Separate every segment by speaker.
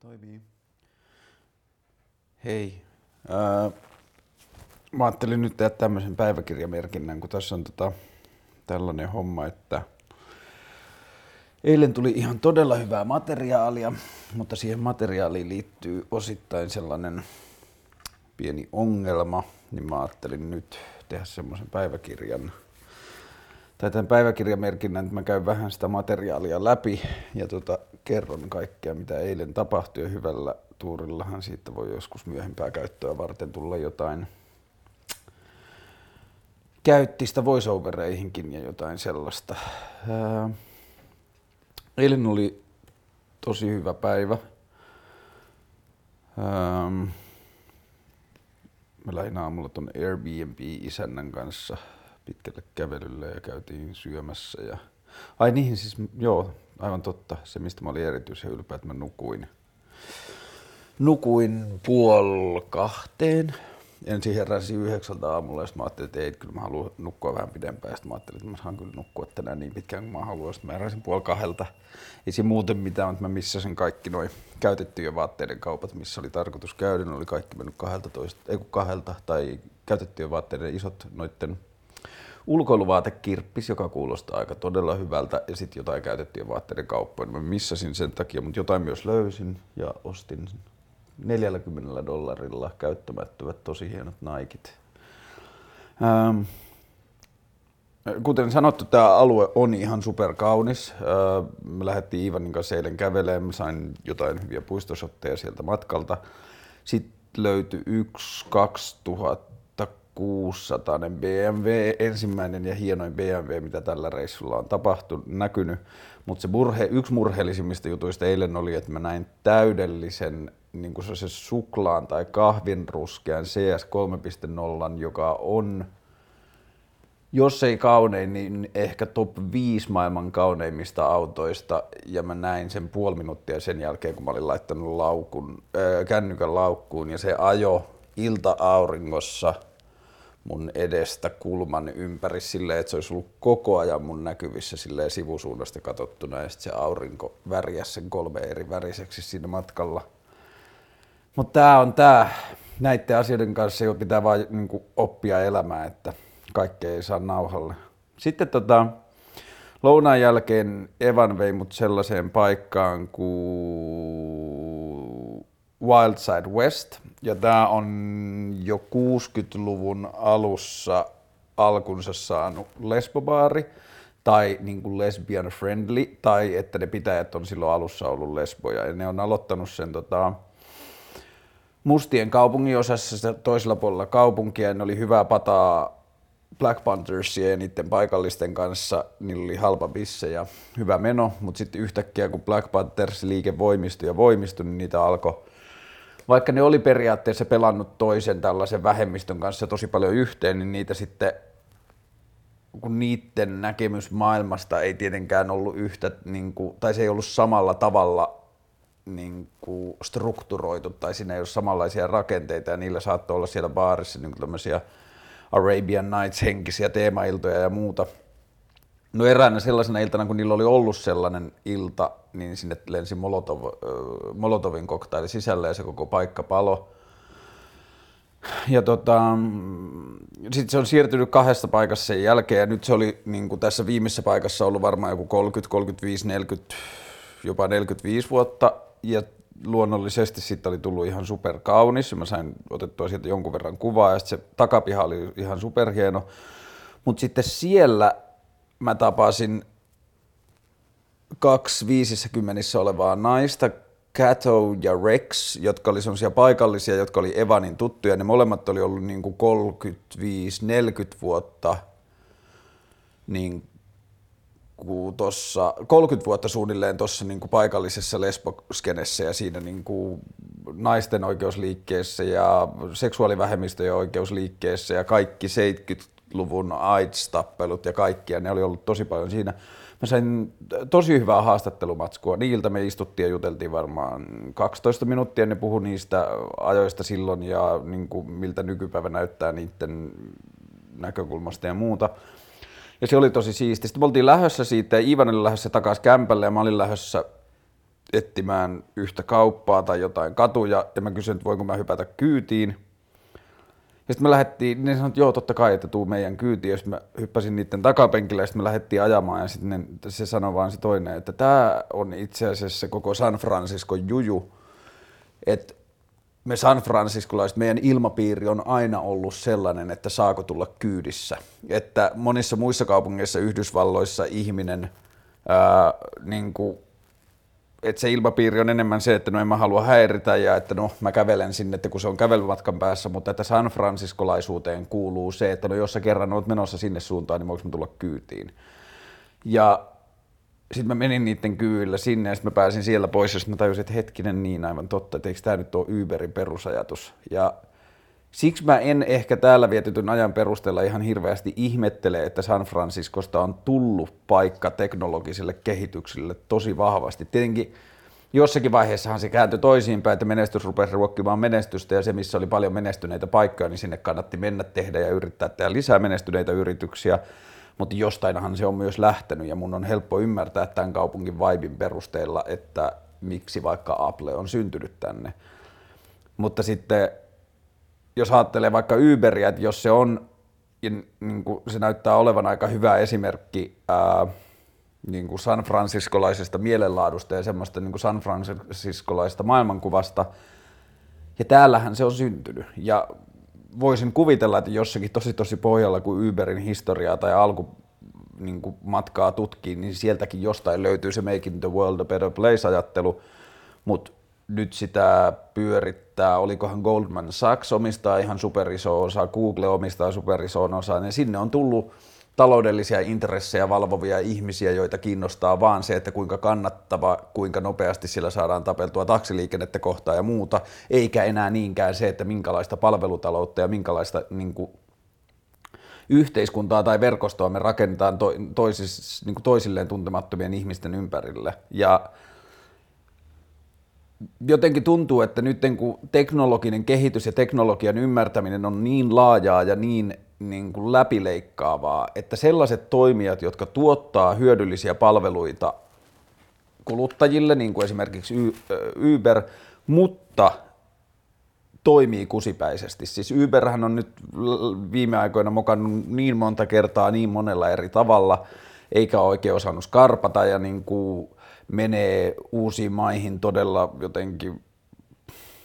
Speaker 1: Toimii. Hei. Ää, mä ajattelin nyt tehdä tämmöisen päiväkirjamerkinnän, kun tässä on tota, tällainen homma, että eilen tuli ihan todella hyvää materiaalia, mutta siihen materiaaliin liittyy osittain sellainen pieni ongelma, niin mä ajattelin nyt tehdä semmoisen päiväkirjan, tai tämän päiväkirjamerkinnän, että mä käyn vähän sitä materiaalia läpi ja tota, kerron kaikkea, mitä eilen tapahtui hyvällä tuurillahan siitä voi joskus myöhempää käyttöä varten tulla jotain käyttistä voiceovereihinkin ja jotain sellaista. Ää, eilen oli tosi hyvä päivä. Ää, mä lähdin aamulla ton Airbnb-isännän kanssa pitkälle kävelylle ja käytiin syömässä. Ja... Ai niin, siis joo, aivan totta. Se, mistä mä olin erityisen ylpeä, että mä nukuin. Nukuin puol kahteen. Ensin heräsin yhdeksältä aamulla ja mä ajattelin, että ei, kyllä mä haluan nukkua vähän pidempään. Sitten mä ajattelin, että mä saan kyllä nukkua tänään niin pitkään kuin mä haluan. Sitten mä heräsin puoli kahdelta. Ei siinä muuten mitään, mutta mä missasin kaikki noin käytettyjen vaatteiden kaupat, missä oli tarkoitus käydä. Ne oli kaikki mennyt 12, ei kun kahdelta, tai käytettyjen vaatteiden isot noitten ulkoiluvaatekirppis, joka kuulostaa aika todella hyvältä, ja sitten jotain käytettyjä vaatteiden kauppoja. Mä missasin sen takia, mutta jotain myös löysin ja ostin 40 dollarilla käyttämättömät tosi hienot Nikit. Ähm, kuten sanottu, tämä alue on ihan superkaunis. Äh, me lähdettiin Ivanin kanssa eilen kävelemään, mä sain jotain hyviä puistosotteja sieltä matkalta. Sitten löytyi yksi 2000 600 BMW, ensimmäinen ja hienoin BMW, mitä tällä reissulla on tapahtunut, näkynyt. Mutta se murhe, yksi murheellisimmista jutuista eilen oli, että mä näin täydellisen niin kuin se suklaan tai kahvinruskean CS 3.0, joka on, jos ei kaunein, niin ehkä top 5 maailman kauneimmista autoista. Ja mä näin sen puoli minuuttia sen jälkeen, kun mä olin laittanut laukun, äh, kännykän laukkuun ja se ajo ilta-auringossa – mun edestä kulman ympäri silleen, että se olisi ollut koko ajan mun näkyvissä silleen sivusuunnasta katsottuna ja sitten se aurinko värjäsi sen kolme eri väriseksi siinä matkalla. Mutta tämä on tämä, näiden asioiden kanssa jo pitää vaan niinku oppia elämään, että kaikkea ei saa nauhalle. Sitten tota, lounaan jälkeen Evan vei mut sellaiseen paikkaan kuin Wild Side West, ja tämä on jo 60-luvun alussa alkunsa saanut lesbobaari, tai niin kuin lesbian friendly, tai että ne pitäjät on silloin alussa ollut lesboja, ja ne on aloittanut sen tota, mustien kaupungin osassa toisella puolella kaupunkia, ja ne oli hyvää pataa Black Panthersia ja niiden paikallisten kanssa, niillä oli halpa bisse ja hyvä meno, mutta sitten yhtäkkiä kun Black Panthers liike voimistui ja voimistui, niin niitä alkoi vaikka ne oli periaatteessa pelannut toisen tällaisen vähemmistön kanssa tosi paljon yhteen, niin niitä sitten, kun niiden näkemys maailmasta ei tietenkään ollut yhtä, niin kuin, tai se ei ollut samalla tavalla niin kuin strukturoitu, tai siinä ei ole samanlaisia rakenteita, ja niillä saattoi olla siellä baarissa niin tämmöisiä Arabian Nights-henkisiä teemailtoja ja muuta – No eräänä sellaisena iltana, kun niillä oli ollut sellainen ilta, niin sinne lensi Molotov, Molotovin koktaili sisälle ja se koko paikka palo. Ja tota, sitten se on siirtynyt kahdesta paikassa sen jälkeen ja nyt se oli niin kuin tässä viimeisessä paikassa ollut varmaan joku 30, 35, 40, jopa 45 vuotta. Ja luonnollisesti sitten oli tullut ihan superkaunis. Mä sain otettua sieltä jonkun verran kuvaa ja sitten se takapiha oli ihan superhieno. Mutta sitten siellä mä tapasin kaksi viisissä olevaa naista, Cato ja Rex, jotka oli semmoisia paikallisia, jotka oli Evanin tuttuja. Ne molemmat oli ollut niin kuin 35-40 vuotta niin kuin tossa, 30 vuotta suunnilleen tuossa niin kuin paikallisessa lesboskenessä ja siinä niin kuin naisten oikeusliikkeessä ja seksuaalivähemmistöjen oikeusliikkeessä ja kaikki 70 luvun AIDS-tappelut ja kaikki, ja ne oli ollut tosi paljon siinä. Mä sain tosi hyvää haastattelumatskua niiltä, me istuttiin ja juteltiin varmaan 12 minuuttia, ne puhui niistä ajoista silloin ja niin kuin miltä nykypäivä näyttää niiden näkökulmasta ja muuta. Ja se oli tosi siisti. Sitten me oltiin lähdössä siitä ja Ivan oli lähdössä takaisin kämpälle ja mä olin lähdössä etsimään yhtä kauppaa tai jotain katuja, ja mä kysyin, että voinko mä hypätä kyytiin. Sitten me lähdettiin, ne sanoivat, että joo, totta kai, että tuu meidän kyytiin, ja mä hyppäsin niiden takapenkille, ja sitten me lähdettiin ajamaan, ja sitten se sanoi vaan se toinen, että tämä on itse asiassa koko San Francisco juju, että me San Franciscolaiset, meidän ilmapiiri on aina ollut sellainen, että saako tulla kyydissä. Että monissa muissa kaupungeissa Yhdysvalloissa ihminen, ää, niin kuin, että se ilmapiiri on enemmän se, että no en mä halua häiritä ja että no mä kävelen sinne, että kun se on kävelymatkan päässä, mutta että San Franciscolaisuuteen kuuluu se, että no jos sä kerran oot menossa sinne suuntaan, niin voiko mä tulla kyytiin. Ja sitten mä menin niiden kyydillä sinne ja sitten mä pääsin siellä pois ja sitten mä tajusin, että hetkinen niin aivan totta, että eikö tämä nyt ole Uberin perusajatus. Ja siksi mä en ehkä täällä vietetyn ajan perusteella ihan hirveästi ihmettele, että San Franciscosta on tullut paikka teknologiselle kehitykselle tosi vahvasti. Tietenkin jossakin vaiheessahan se kääntyi toisiinpäin, että menestys rupesi ruokkimaan menestystä ja se, missä oli paljon menestyneitä paikkoja, niin sinne kannatti mennä tehdä ja yrittää tehdä lisää menestyneitä yrityksiä mutta jostainhan se on myös lähtenyt ja mun on helppo ymmärtää tämän kaupungin vaibin perusteella, että miksi vaikka Apple on syntynyt tänne. Mutta sitten jos ajattelee vaikka Uberia, että jos se on, ja niin kuin se näyttää olevan aika hyvä esimerkki ää, niin kuin San Franciscolaisesta mielenlaadusta ja semmoista niin kuin San Franciscolaisesta maailmankuvasta, ja täällähän se on syntynyt. Ja voisin kuvitella, että jossakin tosi tosi pohjalla, kuin Uberin historiaa tai alku niin kuin matkaa tutkii, niin sieltäkin jostain löytyy se Making the World a Better Place-ajattelu, mutta nyt sitä pyörittää, olikohan Goldman Sachs omistaa ihan superiso osa, Google omistaa superisoon osaan, ja sinne on tullut taloudellisia intressejä valvovia ihmisiä, joita kiinnostaa vaan se, että kuinka kannattava, kuinka nopeasti sillä saadaan tapeltua taksiliikennettä kohtaan ja muuta, eikä enää niinkään se, että minkälaista palvelutaloutta ja minkälaista niin kuin, yhteiskuntaa tai verkostoa me rakennetaan to, toisis, niin kuin toisilleen tuntemattomien ihmisten ympärille. Ja jotenkin tuntuu, että nyt kun teknologinen kehitys ja teknologian ymmärtäminen on niin laajaa ja niin niin kuin läpileikkaavaa, että sellaiset toimijat, jotka tuottaa hyödyllisiä palveluita kuluttajille, niin kuin esimerkiksi Uber, mutta toimii kusipäisesti. Siis Uberhän on nyt viime aikoina mokannut niin monta kertaa niin monella eri tavalla, eikä oikein osannut skarpata ja niin kuin menee uusiin maihin todella jotenkin,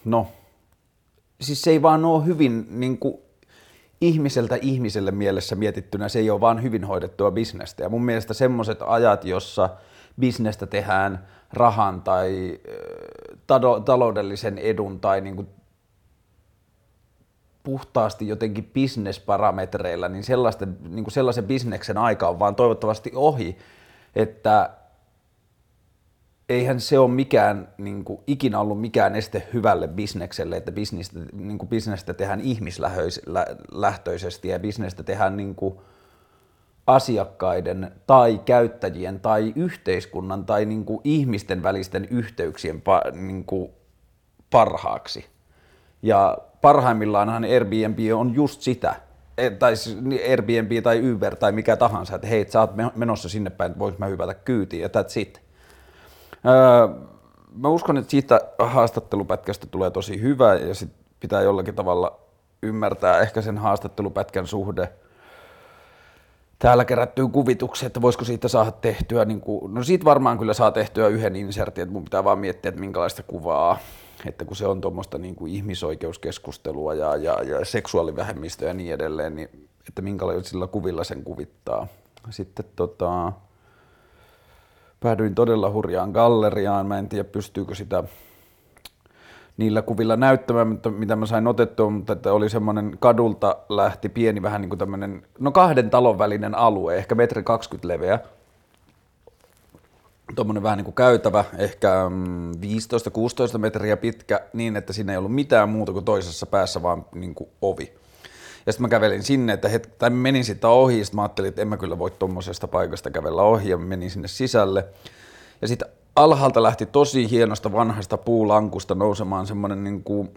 Speaker 1: no, siis se ei vaan ole hyvin niin kuin ihmiseltä ihmiselle mielessä mietittynä se ei ole vaan hyvin hoidettua bisnestä. Ja mun mielestä semmoiset ajat, jossa bisnestä tehdään rahan tai taloudellisen edun tai niin kuin puhtaasti jotenkin bisnesparametreilla, niin, sellaisten, niin kuin sellaisen bisneksen aika on vaan toivottavasti ohi, että eihän se ole mikään, niin kuin, ikinä ollut mikään este hyvälle bisnekselle, että bisnestä, niin kuin bisnestä tehdään ihmislähtöisesti ja bisnestä tehdään niin kuin, asiakkaiden tai käyttäjien tai yhteiskunnan tai niin kuin, ihmisten välisten yhteyksien niin kuin, parhaaksi. Ja parhaimmillaanhan Airbnb on just sitä, e, tai Airbnb tai Uber tai mikä tahansa, että hei, sä oot menossa sinne päin, vois mä hypätä kyytiin ja that's it. Mä uskon, että siitä haastattelupätkästä tulee tosi hyvä ja sit pitää jollakin tavalla ymmärtää ehkä sen haastattelupätkän suhde täällä kerättyy kuvituksia, että voisiko siitä saada tehtyä, niin kuin, no siitä varmaan kyllä saa tehtyä yhden insertin, että mun pitää vaan miettiä, että minkälaista kuvaa, että kun se on tuommoista niin kuin ihmisoikeuskeskustelua ja, ja, ja seksuaalivähemmistöä ja niin edelleen, niin että minkälaisilla kuvilla sen kuvittaa. Sitten tota, päädyin todella hurjaan galleriaan. Mä en tiedä, pystyykö sitä niillä kuvilla näyttämään, mutta mitä mä sain otettua, mutta että oli semmoinen kadulta lähti pieni vähän niin kuin tämmöinen, no kahden talon välinen alue, ehkä metri 20 leveä. Tuommoinen vähän niin kuin käytävä, ehkä 15-16 mm, metriä pitkä, niin että siinä ei ollut mitään muuta kuin toisessa päässä vaan niin kuin ovi. Ja sitten mä kävelin sinne, että het- tai menin sitä ohi, ja sitten mä ajattelin, että en mä kyllä voi tuommoisesta paikasta kävellä ohi, ja menin sinne sisälle. Ja sitten alhaalta lähti tosi hienosta vanhasta puulankusta nousemaan semmoinen niin kuin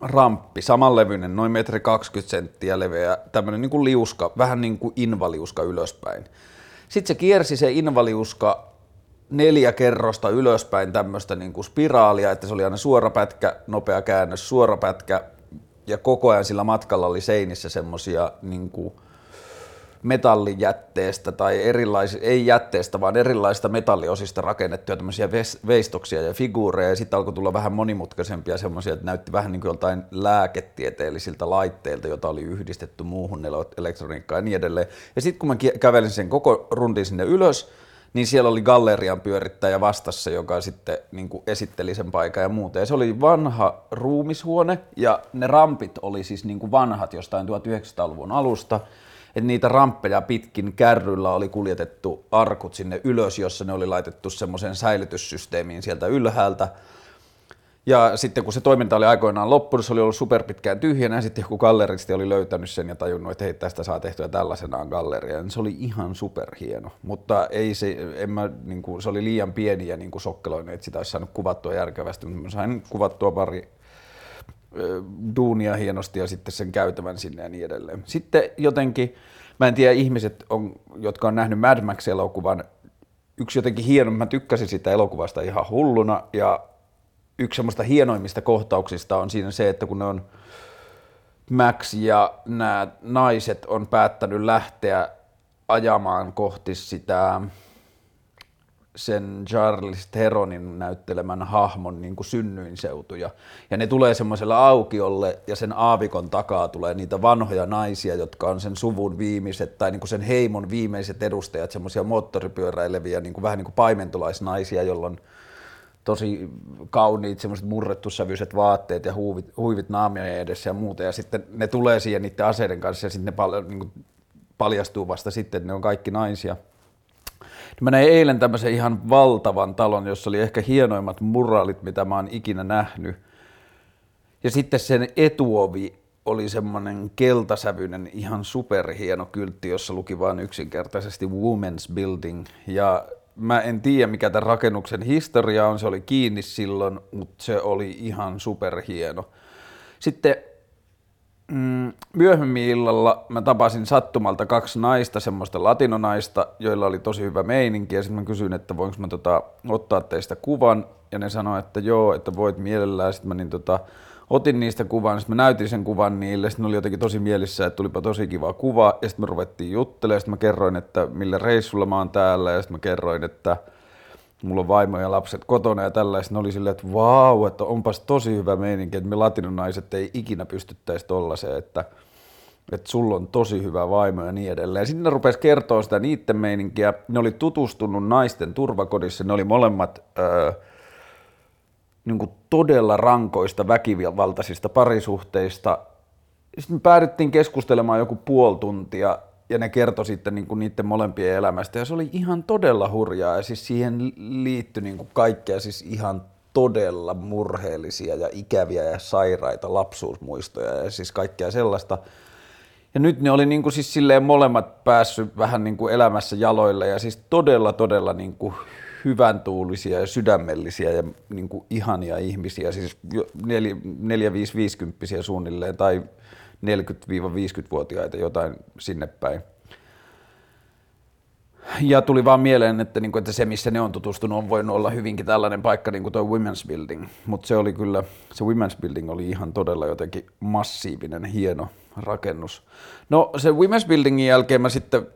Speaker 1: ramppi, samanlevyinen, noin metri 20 senttiä leveä, tämmöinen niin kuin liuska, vähän niin kuin invaliuska ylöspäin. Sitten se kiersi se invaliuska neljä kerrosta ylöspäin tämmöistä niin kuin spiraalia, että se oli aina suora pätkä, nopea käännös, suora pätkä, ja koko ajan sillä matkalla oli seinissä semmoisia niin kuin metallijätteestä tai erilaisista, ei jätteestä, vaan erilaisista metalliosista rakennettuja tämmöisiä veistoksia ja figuureja, ja sitten alkoi tulla vähän monimutkaisempia semmoisia, että näytti vähän niin kuin joltain lääketieteellisiltä laitteilta, jota oli yhdistetty muuhun elektroniikkaan ja niin edelleen. Ja sitten kun mä kävelin sen koko rundin sinne ylös, niin siellä oli gallerian pyörittäjä vastassa, joka sitten niin kuin esitteli sen paikan ja muuta. Ja se oli vanha ruumishuone, ja ne rampit oli siis niin kuin vanhat jostain 1900-luvun alusta, että niitä ramppeja pitkin kärryllä oli kuljetettu arkut sinne ylös, jossa ne oli laitettu semmoiseen säilytyssysteemiin sieltä ylhäältä. Ja sitten kun se toiminta oli aikoinaan loppunut, se oli ollut superpitkään tyhjänä, ja sitten joku galleristi oli löytänyt sen ja tajunnut, että hei, tästä saa tehtyä tällaisenaan galleria. Se oli ihan superhieno, mutta ei se, en mä, niin kuin, se oli liian pieni ja niin kuin sokkeloinen, että sitä olisi saanut kuvattua järkevästi, mutta mä sain kuvattua pari duunia hienosti ja sitten sen käytävän sinne ja niin edelleen. Sitten jotenkin, mä en tiedä ihmiset, on, jotka on nähnyt Mad Max-elokuvan, yksi jotenkin hieno, mä tykkäsin sitä elokuvasta ihan hulluna ja yksi semmoista hienoimmista kohtauksista on siinä se, että kun ne on Max ja nämä naiset on päättänyt lähteä ajamaan kohti sitä sen Charles Theronin näyttelemän hahmon niin kuin synnyinseutuja. Ja ne tulee semmoiselle aukiolle ja sen aavikon takaa tulee niitä vanhoja naisia, jotka on sen suvun viimeiset tai niin kuin sen heimon viimeiset edustajat, semmoisia moottoripyöräileviä, niin kuin, vähän niin kuin paimentolaisnaisia, jolloin tosi kauniit semmoiset murrettussävyiset vaatteet ja huuvit, huivit naamia edessä ja muuta. Ja sitten ne tulee siihen niiden aseiden kanssa ja sitten ne pal- niin kuin paljastuu vasta sitten, ne on kaikki naisia – niin mä näin eilen tämmöisen ihan valtavan talon, jossa oli ehkä hienoimmat muraalit, mitä mä oon ikinä nähnyt. Ja sitten sen etuovi oli semmoinen keltasävyinen, ihan superhieno kyltti, jossa luki vain yksinkertaisesti Women's Building. Ja mä en tiedä, mikä tämän rakennuksen historia on, se oli kiinni silloin, mutta se oli ihan superhieno. Sitten Mm, myöhemmin illalla mä tapasin sattumalta kaksi naista, semmoista latinonaista, joilla oli tosi hyvä meininki, ja sitten mä kysyin, että voinko mä tota, ottaa teistä kuvan, ja ne sanoi, että joo, että voit mielellään, sitten mä niin tota, otin niistä kuvan, sitten mä näytin sen kuvan niille, sitten ne oli jotenkin tosi mielissä, että tulipa tosi kiva kuva, ja sitten me ruvettiin juttelemaan, sitten mä kerroin, että millä reissulla mä oon täällä, ja sitten mä kerroin, että mulla on vaimo ja lapset kotona ja tällaista, ne oli silleen, että vau, että onpas tosi hyvä meininki, että me latinonaiset ei ikinä pystyttäisi tollaiseen, että, että sulla on tosi hyvä vaimo ja niin edelleen. Sitten ne rupesi kertoa sitä niiden meininkiä. Ne oli tutustunut naisten turvakodissa, ne oli molemmat öö, niin kuin todella rankoista väkivaltaisista parisuhteista. Sitten me päädyttiin keskustelemaan joku puoli tuntia ja ne kertoi sitten niin kuin niiden molempien elämästä ja se oli ihan todella hurjaa ja siis siihen liittyi niin kuin kaikkea siis ihan todella murheellisia ja ikäviä ja sairaita lapsuusmuistoja ja siis kaikkea sellaista. Ja nyt ne oli niin kuin siis silleen molemmat päässyt vähän niin kuin elämässä jaloille ja siis todella todella niin kuin hyvän tuulisia ja sydämellisiä ja niin kuin ihania ihmisiä, siis 4-5-50 suunnilleen tai 40-50-vuotiaita jotain sinne päin. Ja tuli vaan mieleen, että, niin kuin, että se missä ne on tutustunut on voinut olla hyvinkin tällainen paikka niin kuin tuo Women's Building. Mutta se oli kyllä, se Women's Building oli ihan todella jotenkin massiivinen, hieno rakennus. No se Women's Buildingin jälkeen mä sitten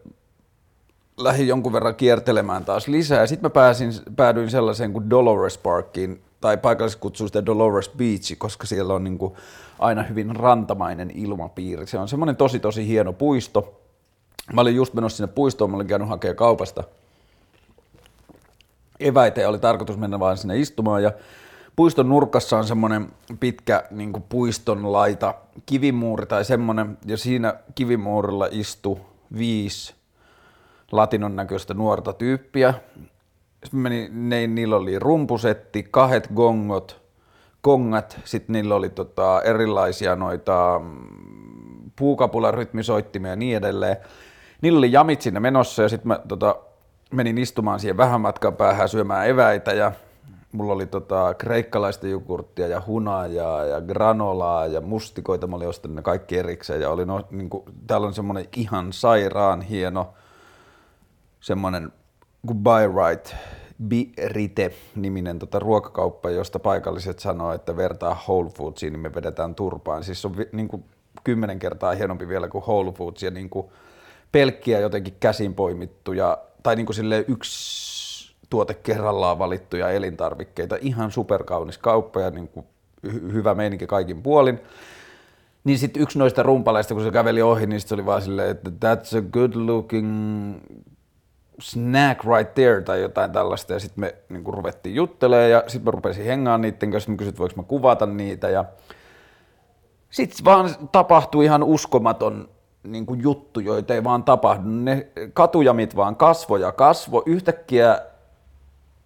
Speaker 1: lähdin jonkun verran kiertelemään taas lisää. Sitten mä pääsin, päädyin sellaiseen kuin Dolores Parkiin, tai paikallisesti kutsuu sitä Dolores Beach, koska siellä on niin kuin aina hyvin rantamainen ilmapiiri. Se on semmoinen tosi tosi hieno puisto. Mä olin just menossa sinne puistoon, mä olin käynyt hakemaan kaupasta eväitä ja oli tarkoitus mennä vaan sinne istumaan ja puiston nurkassa on semmoinen pitkä niin kuin puiston laita kivimuuri tai semmoinen ja siinä kivimuurilla istui viisi latinon näköistä nuorta tyyppiä. Sitten meni, ne, niillä oli rumpusetti, kahdet gongot, kongat, sitten niillä oli tota, erilaisia noita mm, puukapularytmisoittimia ja niin edelleen. Niillä oli jamit sinne menossa ja sitten mä tota, menin istumaan siihen vähän matkan päähän syömään eväitä ja mulla oli tota, kreikkalaista jogurttia ja hunajaa ja granolaa ja mustikoita, mä olin ostanut ne kaikki erikseen ja oli no, niin kuin, täällä on semmoinen ihan sairaan hieno semmoinen kuin buy right Birite-niminen tota ruokakauppa, josta paikalliset sanoo, että vertaa Whole Foodsiin, niin me vedetään turpaan. Siis on vi, niin kuin kymmenen kertaa hienompi vielä kuin Whole Foods ja niin kuin pelkkiä jotenkin käsin poimittuja, tai niin kuin sille yksi tuote kerrallaan valittuja elintarvikkeita. Ihan superkaunis kauppa ja niin kuin hyvä meininki kaikin puolin. Niin sitten yksi noista rumpaleista, kun se käveli ohi, niin se oli vaan silleen, että that's a good looking snack right there tai jotain tällaista. Ja sitten me niin ruvettiin juttelemaan ja sitten mä rupesin hengaan niiden kanssa. Mä kysyin, voiko mä kuvata niitä. Ja sitten vaan tapahtui ihan uskomaton niin kuin juttu, joita ei vaan tapahdu. Ne katujamit vaan kasvo ja kasvo. Yhtäkkiä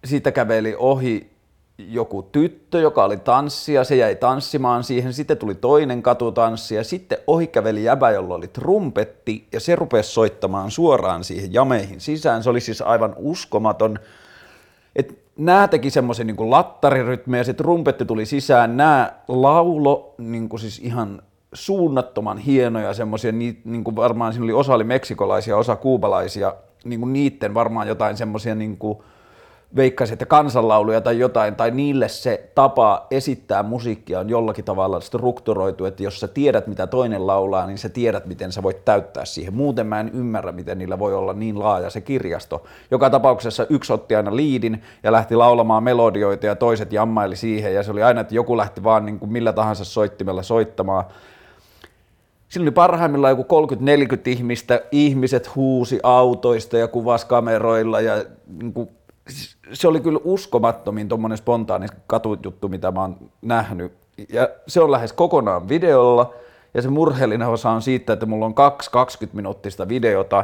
Speaker 1: siitä käveli ohi joku tyttö, joka oli tanssia, se jäi tanssimaan siihen, sitten tuli toinen katutanssi ja sitten ohi käveli jäbä, jolla oli trumpetti ja se rupesi soittamaan suoraan siihen jameihin sisään. Se oli siis aivan uskomaton. Et nämä teki semmoisen niin lattarirytmi ja se trumpetti tuli sisään. Nämä laulo niin kuin siis ihan suunnattoman hienoja semmoisia, niin kuin varmaan siinä oli osa oli meksikolaisia, osa kuubalaisia, niin kuin niitten varmaan jotain semmoisia niin kuin veikkaisin, että kansanlauluja tai jotain, tai niille se tapa esittää musiikkia on jollakin tavalla strukturoitu, että jos sä tiedät, mitä toinen laulaa, niin sä tiedät, miten sä voit täyttää siihen. Muuten mä en ymmärrä, miten niillä voi olla niin laaja se kirjasto. Joka tapauksessa yksi otti aina liidin ja lähti laulamaan melodioita ja toiset jammaili siihen, ja se oli aina, että joku lähti vaan niin kuin millä tahansa soittimella soittamaan. Siinä oli parhaimmillaan joku 30-40 ihmistä, ihmiset huusi autoista ja kuvasi kameroilla ja niin kuin se oli kyllä uskomattomin tuommoinen spontaani katujuttu, mitä mä oon nähnyt. Ja se on lähes kokonaan videolla, ja se murheellinen osa on siitä, että mulla on kaksi 20-minuuttista videota,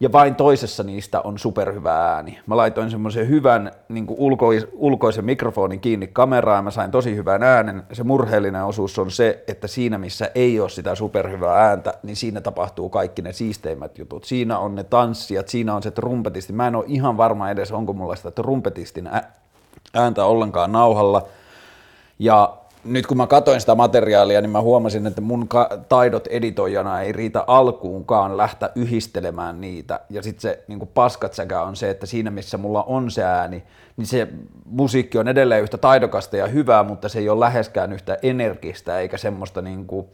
Speaker 1: ja vain toisessa niistä on superhyvä ääni. Mä laitoin semmoisen hyvän niin ulkois- ulkoisen mikrofonin kiinni kameraan, mä sain tosi hyvän äänen. Se murheellinen osuus on se, että siinä missä ei ole sitä superhyvää ääntä, niin siinä tapahtuu kaikki ne siisteimmät jutut. Siinä on ne tanssijat, siinä on se trumpetisti. Mä en ole ihan varma edes, onko mulla sitä trumpetistin ääntä ollenkaan nauhalla. Ja nyt kun mä katsoin sitä materiaalia, niin mä huomasin, että mun taidot editoijana ei riitä alkuunkaan lähteä yhdistelemään niitä. Ja sitten se niin paskat sekä on se, että siinä missä mulla on se ääni, niin se musiikki on edelleen yhtä taidokasta ja hyvää, mutta se ei ole läheskään yhtä energistä eikä semmoista niin kuin,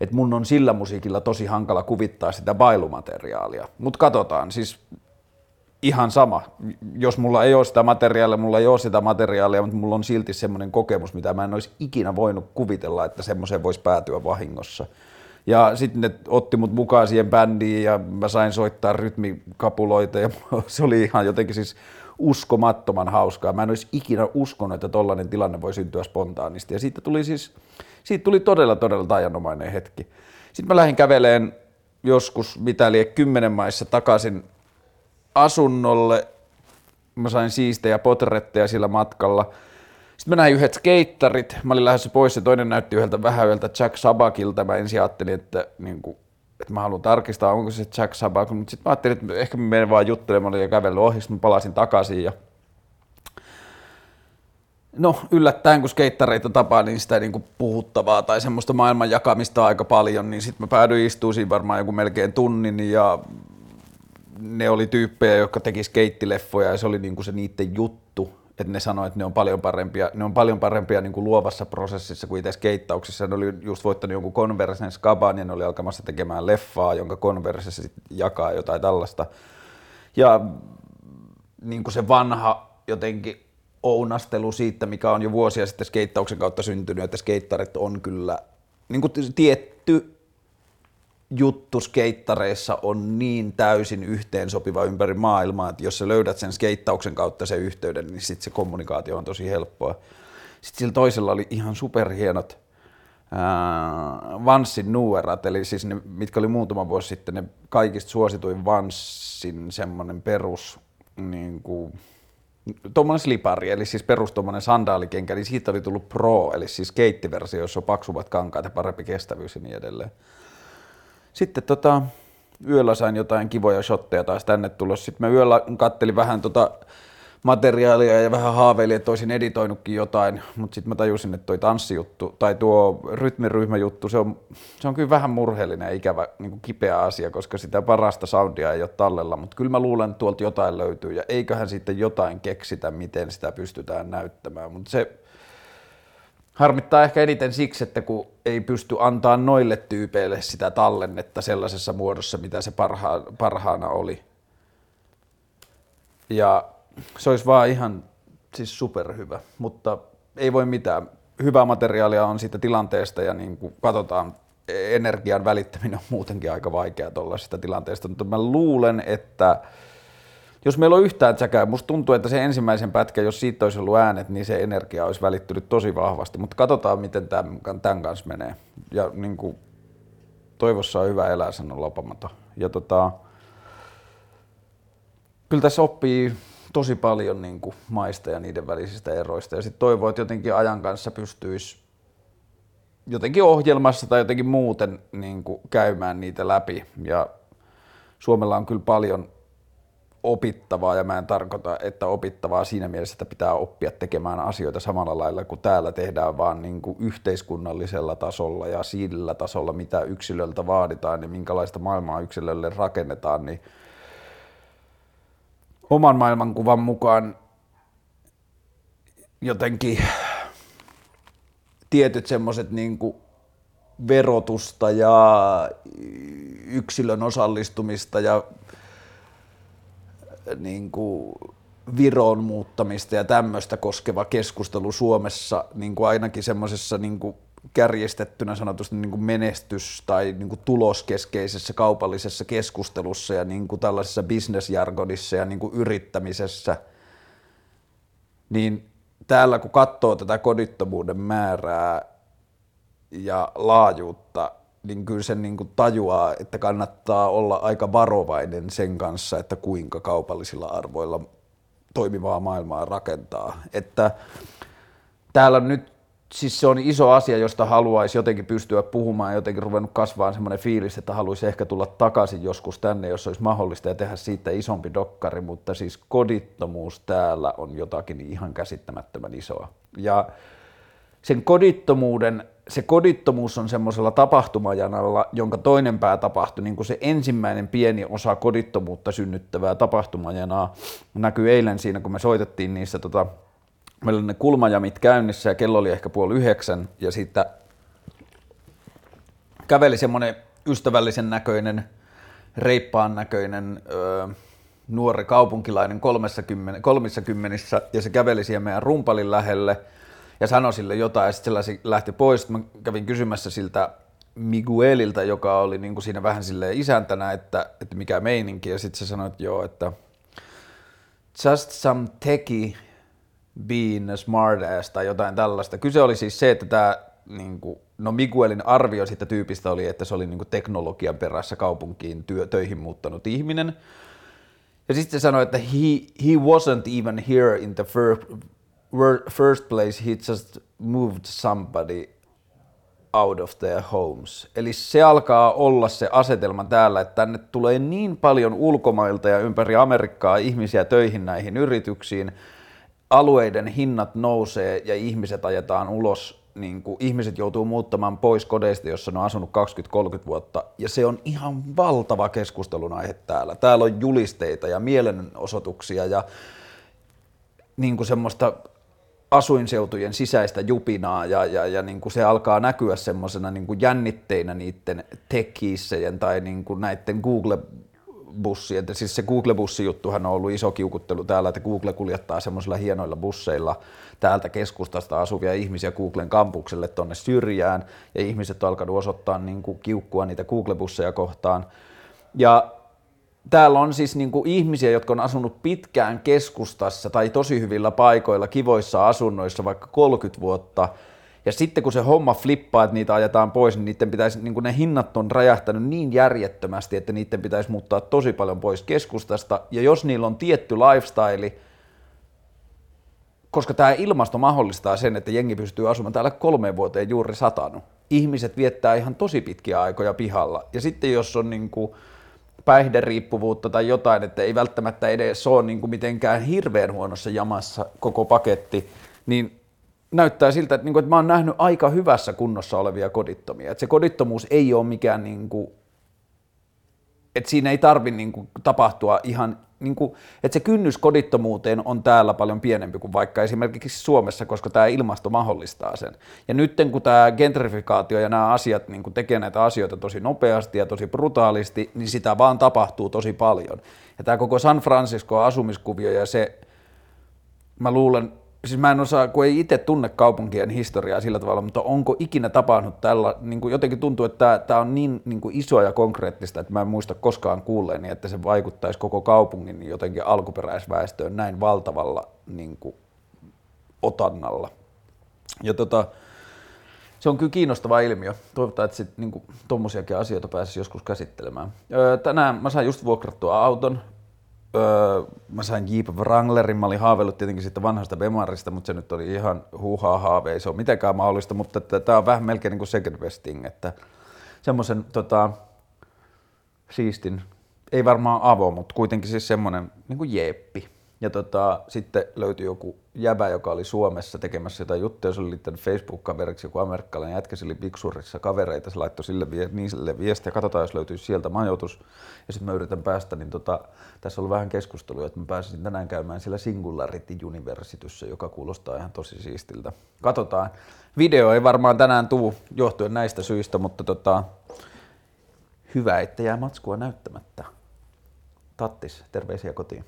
Speaker 1: että mun on sillä musiikilla tosi hankala kuvittaa sitä bailumateriaalia. Mutta katsotaan, siis ihan sama. Jos mulla ei ole sitä materiaalia, mulla ei ole sitä materiaalia, mutta mulla on silti semmoinen kokemus, mitä mä en olisi ikinä voinut kuvitella, että semmoiseen voisi päätyä vahingossa. Ja sitten ne otti mut mukaan siihen bändiin ja mä sain soittaa rytmikapuloita ja se oli ihan jotenkin siis uskomattoman hauskaa. Mä en olisi ikinä uskonut, että tollainen tilanne voi syntyä spontaanisti. Ja siitä tuli siis, siitä tuli todella, todella tajanomainen hetki. Sitten mä lähdin käveleen joskus mitä liian kymmenen maissa takaisin asunnolle. Mä sain siistejä potretteja sillä matkalla. Sitten mä näin yhdet skeittarit. Mä olin lähdössä pois ja toinen näytti yhdeltä vähän yhdeltä Jack Sabakilta. Mä ensin ajattelin, että, niin kuin, että mä haluan tarkistaa, onko se Jack Sabak. Mutta sitten mä ajattelin, että ehkä mä menen vaan juttelemaan ja kävellyt ohi. Mä palasin takaisin ja No yllättäen, kun skeittareita tapaa, niin sitä niin kuin puhuttavaa tai semmoista maailman jakamista aika paljon, niin sitten mä päädyin istumaan siinä varmaan joku melkein tunnin ja ne oli tyyppejä, jotka teki skeittileffoja ja se oli niinku se niiden juttu, että ne sanoivat, että ne on paljon parempia, ne on paljon parempia niin kuin luovassa prosessissa kuin itse skeittauksessa. Ne oli just voittanut jonkun Conversen skaban ja ne oli alkamassa tekemään leffaa, jonka Converse sitten jakaa jotain tällaista. Ja niin kuin se vanha jotenkin ounastelu siitä, mikä on jo vuosia sitten skeittauksen kautta syntynyt, että skeittarit on kyllä niin kuin tietty juttu skeittareissa on niin täysin yhteensopiva ympäri maailmaa, että jos sä löydät sen skeittauksen kautta sen yhteyden, niin sitten se kommunikaatio on tosi helppoa. Sitten sillä toisella oli ihan superhienot Vanssin nuerat, eli siis ne, mitkä oli muutama vuosi sitten ne kaikista suosituin Vanssin semmoinen perus niin kuin, tuommoinen slipari, eli siis perus tuommoinen sandaalikenkä, niin siitä oli tullut Pro, eli siis keittiversio, jossa on paksuvat kankaat ja parempi kestävyys ja niin edelleen. Sitten tota, yöllä sain jotain kivoja shotteja taas tänne tulos. Sitten mä yöllä kattelin vähän tota materiaalia ja vähän haaveilin, että olisin editoinutkin jotain, mutta sitten mä tajusin, että toi tanssijuttu tai tuo rytmiryhmäjuttu, se on, se on kyllä vähän murheellinen ja ikävä niin kuin kipeä asia, koska sitä parasta soundia ei ole tallella, mutta kyllä mä luulen, että tuolta jotain löytyy ja eiköhän sitten jotain keksitä, miten sitä pystytään näyttämään, mutta se harmittaa ehkä eniten siksi, että kun ei pysty antaa noille tyypeille sitä tallennetta sellaisessa muodossa, mitä se parha, parhaana oli. Ja se olisi vaan ihan siis superhyvä, mutta ei voi mitään. Hyvää materiaalia on siitä tilanteesta ja niin kuin katsotaan, energian välittäminen on muutenkin aika vaikeaa tuollaisesta tilanteesta, mutta mä luulen, että jos meillä on yhtään säkää, musta tuntuu, että se ensimmäisen pätkän, jos siitä olisi ollut äänet, niin se energia olisi välittynyt tosi vahvasti, mutta katsotaan, miten tämän, tämän kanssa menee. Ja niin kuin, toivossa on hyvä elää, sanoo lopamaton. Ja tota, kyllä tässä oppii tosi paljon niin kuin maista ja niiden välisistä eroista. Ja sitten toivoo, että jotenkin ajan kanssa pystyisi jotenkin ohjelmassa tai jotenkin muuten niin kuin käymään niitä läpi. Ja Suomella on kyllä paljon opittavaa, ja mä en tarkoita, että opittavaa siinä mielessä, että pitää oppia tekemään asioita samalla lailla kuin täällä tehdään, vaan niin kuin yhteiskunnallisella tasolla ja sillä tasolla, mitä yksilöltä vaaditaan ja minkälaista maailmaa yksilölle rakennetaan, niin oman maailmankuvan mukaan jotenkin tietyt semmoiset niin verotusta ja yksilön osallistumista ja niin kuin Viron muuttamista ja tämmöistä koskeva keskustelu Suomessa niin kuin ainakin semmoisessa niin kärjestettynä sanotusti niin kuin menestys- tai niin kuin tuloskeskeisessä kaupallisessa keskustelussa ja niin kuin tällaisessa bisnesjargonissa ja niin kuin yrittämisessä, niin täällä kun katsoo tätä kodittomuuden määrää ja laajuutta, niin kyllä sen niin kuin tajuaa, että kannattaa olla aika varovainen sen kanssa, että kuinka kaupallisilla arvoilla toimivaa maailmaa rakentaa. Että täällä nyt siis se on iso asia, josta haluaisi jotenkin pystyä puhumaan, jotenkin ruvennut kasvaa semmoinen fiilis, että haluaisi ehkä tulla takaisin joskus tänne, jos olisi mahdollista ja tehdä siitä isompi dokkari, mutta siis kodittomuus täällä on jotakin ihan käsittämättömän isoa. Ja sen kodittomuuden, se kodittomuus on semmoisella tapahtumajanalla, jonka toinen pää tapahtui, niin kuin se ensimmäinen pieni osa kodittomuutta synnyttävää tapahtumajanaa näkyy eilen siinä, kun me soitettiin niissä tota, meillä oli ne kulmajamit käynnissä ja kello oli ehkä puoli yhdeksän ja sitten käveli semmoinen ystävällisen näköinen, reippaan näköinen öö, nuori kaupunkilainen 30, 30 ja se käveli siihen meidän rumpalin lähelle ja sanoi sille jotain ja sitten se lähti pois. Mä kävin kysymässä siltä Miguelilta, joka oli niin kuin siinä vähän sille isäntänä, että, että mikä meininki ja sitten se sanoi, että joo, että just some techie being a smartass tai jotain tällaista. Kyse oli siis se, että tämä niin kuin, no Miguelin arvio siitä tyypistä oli, että se oli niin kuin teknologian perässä kaupunkiin työ, töihin muuttanut ihminen. Ja sitten se sanoi, että he, he wasn't even here in the first, first place, he just moved somebody out of their homes. Eli se alkaa olla se asetelma täällä, että tänne tulee niin paljon ulkomailta ja ympäri Amerikkaa ihmisiä töihin näihin yrityksiin, alueiden hinnat nousee ja ihmiset ajetaan ulos, niin kuin ihmiset joutuu muuttamaan pois kodeista, jossa ne on asunut 20-30 vuotta, ja se on ihan valtava keskustelun aihe täällä. Täällä on julisteita ja mielenosoituksia ja niin kuin semmoista asuinseutujen sisäistä jupinaa ja, ja, ja niin kuin se alkaa näkyä semmoisena niin jännitteinä niiden tekiissejä tai niin kuin näiden Google bussi, että siis se Google-bussijuttuhan on ollut iso kiukuttelu täällä, että Google kuljettaa semmoisilla hienoilla busseilla täältä keskustasta asuvia ihmisiä Googlen kampukselle tonne syrjään, ja ihmiset on alkanut osoittaa niin kuin kiukkua niitä Google-busseja kohtaan. Ja täällä on siis niin kuin ihmisiä, jotka on asunut pitkään keskustassa tai tosi hyvillä paikoilla, kivoissa asunnoissa vaikka 30 vuotta, ja sitten kun se homma flippaa, että niitä ajetaan pois, niin niiden pitäisi, niin ne hinnat on räjähtänyt niin järjettömästi, että niiden pitäisi muuttaa tosi paljon pois keskustasta. Ja jos niillä on tietty lifestyle, koska tämä ilmasto mahdollistaa sen, että jengi pystyy asumaan täällä kolmeen vuoteen juuri satanut. Ihmiset viettää ihan tosi pitkiä aikoja pihalla. Ja sitten jos on niin kuin päihderiippuvuutta tai jotain, että ei välttämättä edes ole niin kuin mitenkään hirveän huonossa jamassa koko paketti, niin näyttää siltä, että, niin kuin, että mä oon nähnyt aika hyvässä kunnossa olevia kodittomia. Että se kodittomuus ei ole mikään, niin kuin, että siinä ei tarvi niin kuin, tapahtua ihan, niin kuin, että se kynnys kodittomuuteen on täällä paljon pienempi kuin vaikka esimerkiksi Suomessa, koska tämä ilmasto mahdollistaa sen. Ja nyt kun tämä gentrifikaatio ja nämä asiat niin kuin tekee näitä asioita tosi nopeasti ja tosi brutaalisti, niin sitä vaan tapahtuu tosi paljon. Ja tämä koko San Francisco asumiskuvio ja se, mä luulen, siis mä en osaa, kun ei itse tunne kaupunkien historiaa sillä tavalla, mutta onko ikinä tapahtunut tällä, niin kuin jotenkin tuntuu, että tämä on niin, niin kuin isoa ja konkreettista, että mä en muista koskaan kuulleeni, että se vaikuttaisi koko kaupungin jotenkin alkuperäisväestöön näin valtavalla niin kuin, otannalla. Ja tota, se on kyllä kiinnostava ilmiö. Toivotaan, että sit, niin tuommoisiakin asioita pääsisi joskus käsittelemään. Öö, tänään mä sain just vuokrattua auton öö, mä sain Jeep Wranglerin, mä olin haaveillut tietenkin siitä vanhasta Bemarista, mutta se nyt oli ihan huuhaa haave, ei se ole mitenkään mahdollista, mutta tämä on vähän melkein niin kuin second besting, että semmoisen tota, siistin, ei varmaan avo, mutta kuitenkin siis semmoinen niin kuin jeppi. Ja tota, sitten löytyi joku jäbä, joka oli Suomessa tekemässä jotain juttuja, se oli liittänyt Facebook-kaveriksi joku amerikkalainen jätkä, se oli Bigsurissa kavereita, se laittoi sille, niin sille viestiä, katsotaan jos löytyisi sieltä majoitus, ja sitten mä yritän päästä, niin tota, tässä oli vähän keskustelua, että mä pääsisin tänään käymään siellä Singularity Universityssä, joka kuulostaa ihan tosi siistiltä. Katsotaan. Video ei varmaan tänään tuu johtuen näistä syistä, mutta tota, hyvä, että jää matskua näyttämättä. Tattis, terveisiä kotiin.